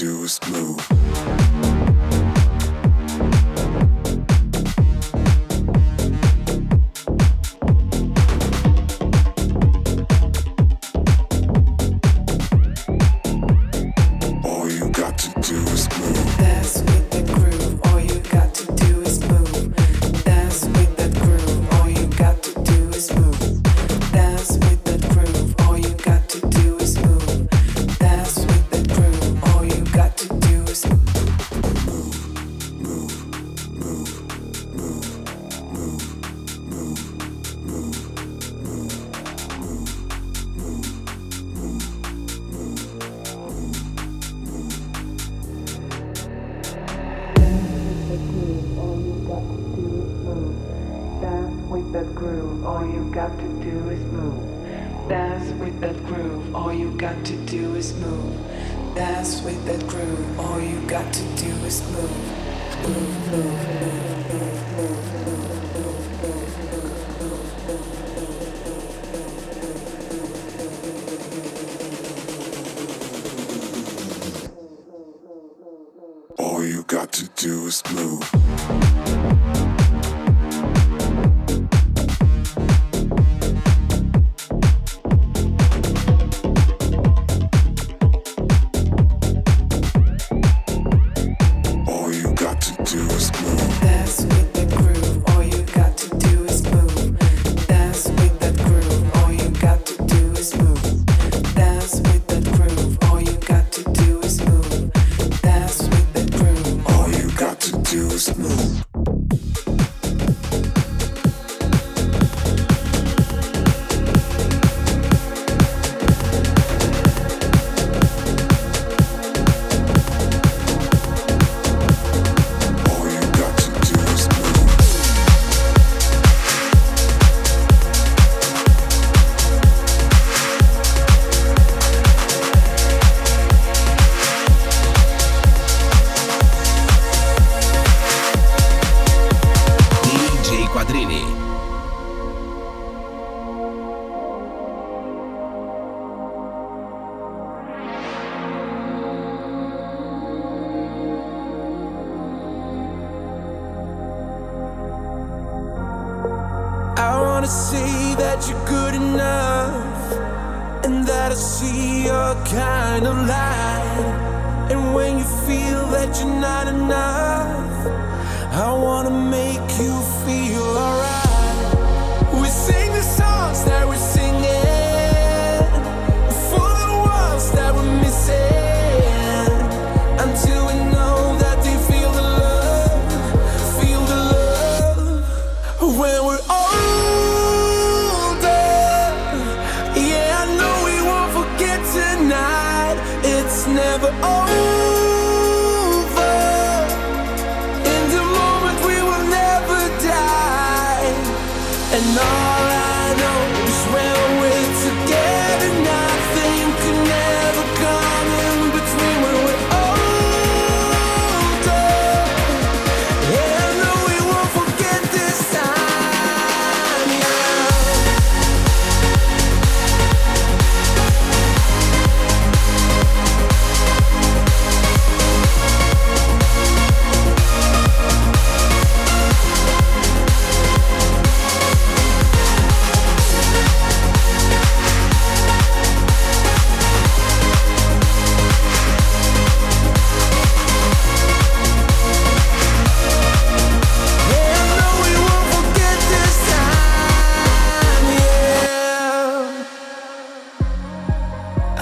do is move. Ooh.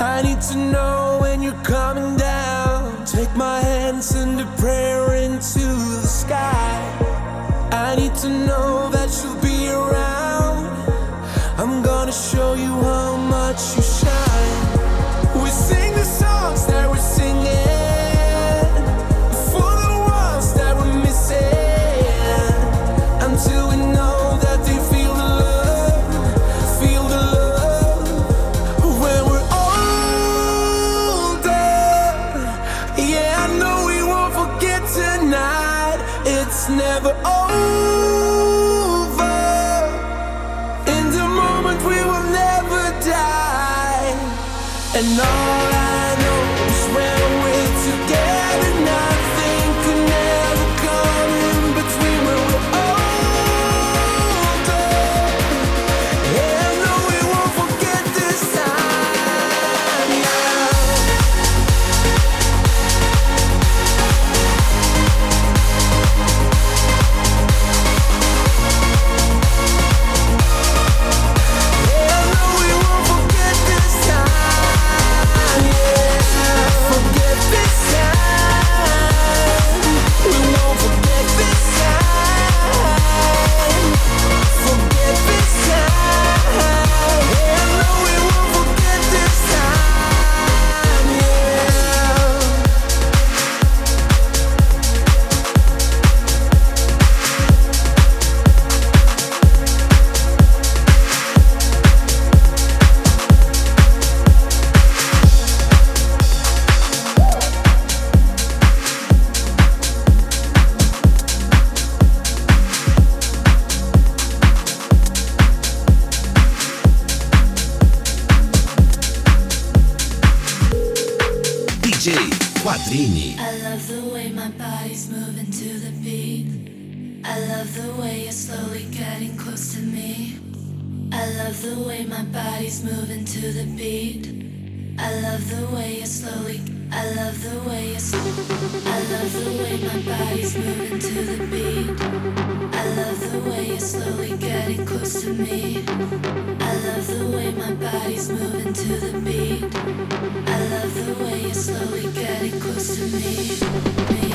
I need to know when you're coming down. Take my hands send a prayer into the sky. I need to know that you'll be around. I'm gonna show you how much you the beat. I love the way you're slowly getting close to me. I love the way my body's moving to the beat. I love the way you're slowly. I love the way you're. I love the way my body's moving to the beat. I love the way you're slowly getting close to me. I love the way my body's moving to the beat. I love the way you're slowly getting close to. Me, me,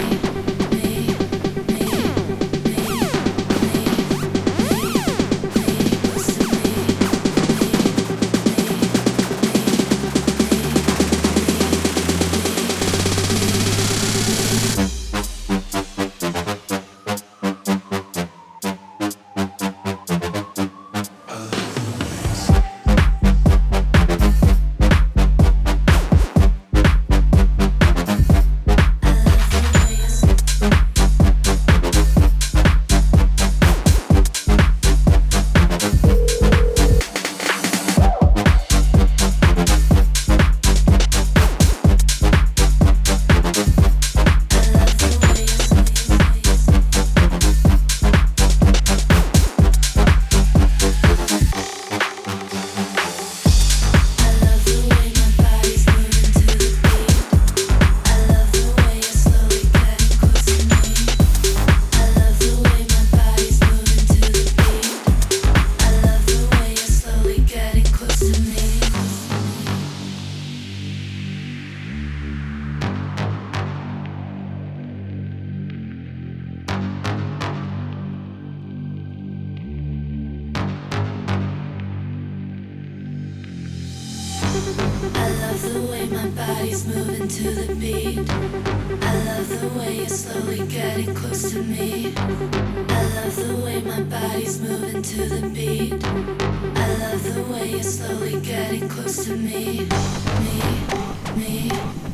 getting close to me. Me, me,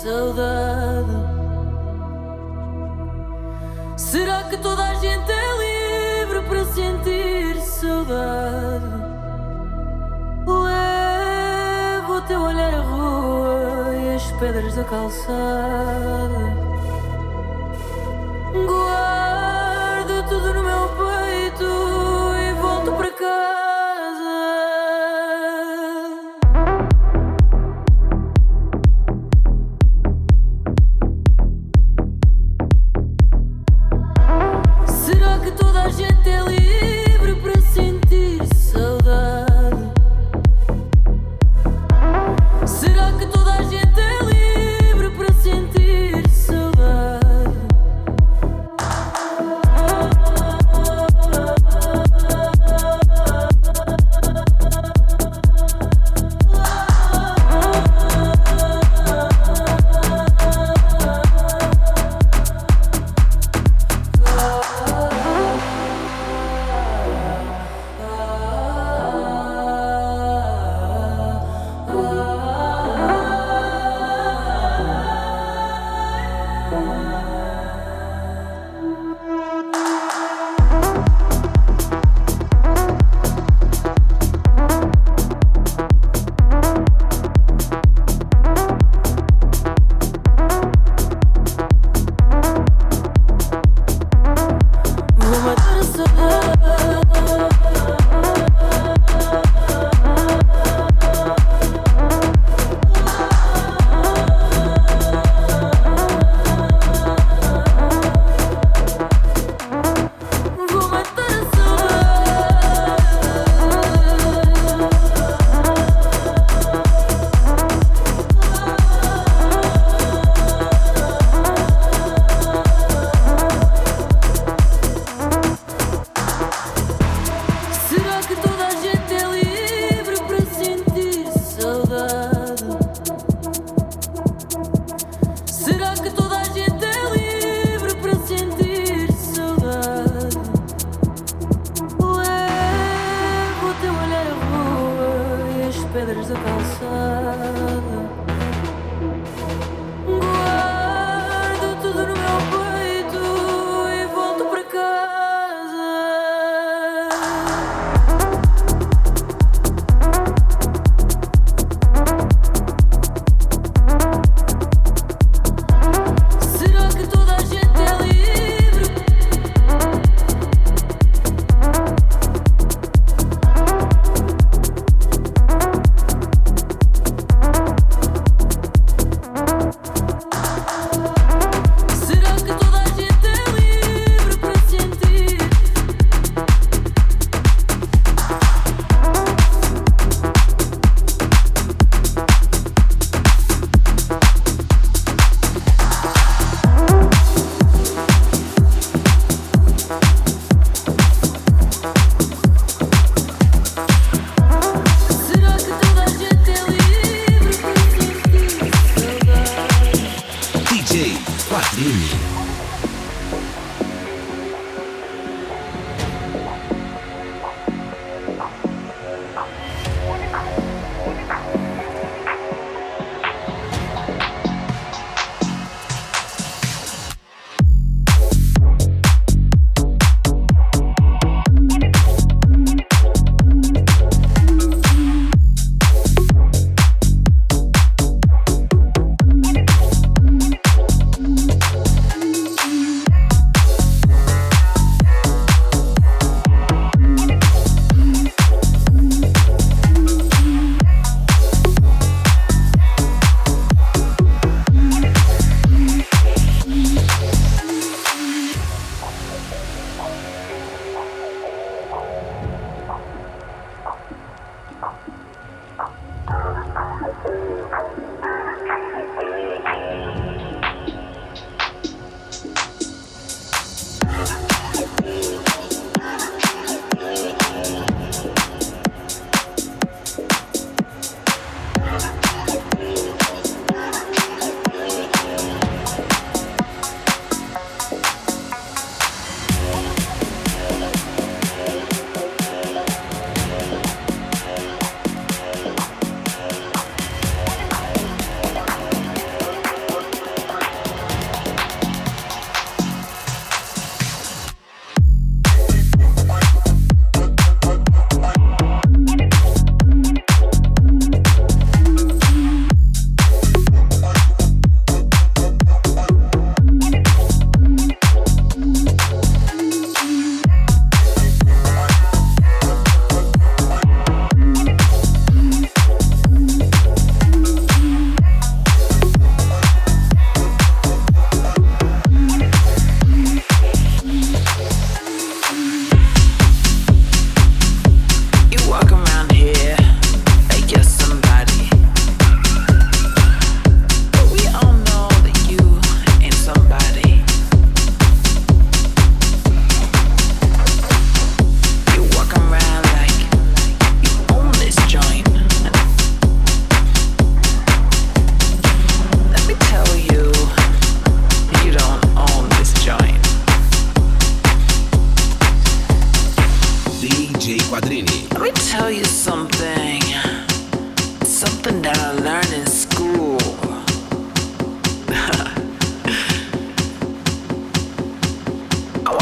saudade? Será que toda a gente é livre para sentir saudade? Levo o teu olhar à rua e as pedras da calçada.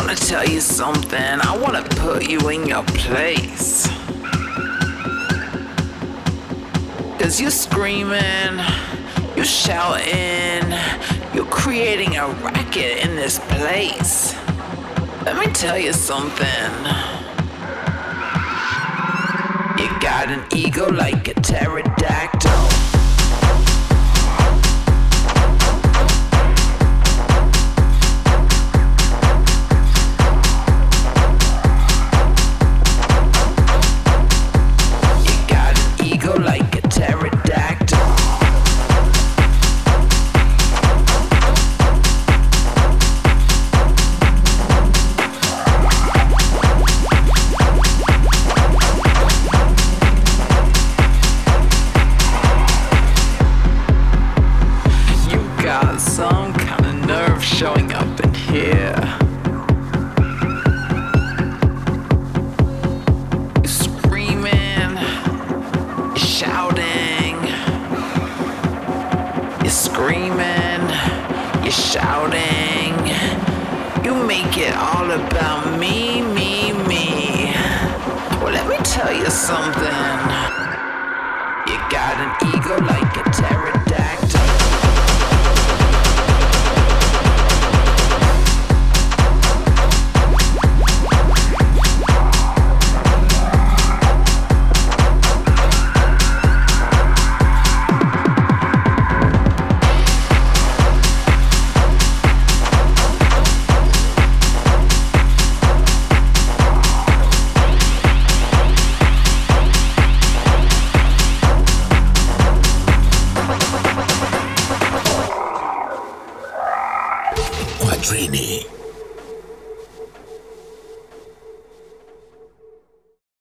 I wanna tell you something. I wanna put you in your place. Cause you're screaming, you're shouting, you're creating a racket in this place. Let me tell you something. You got an ego like a pterodactyl. Something.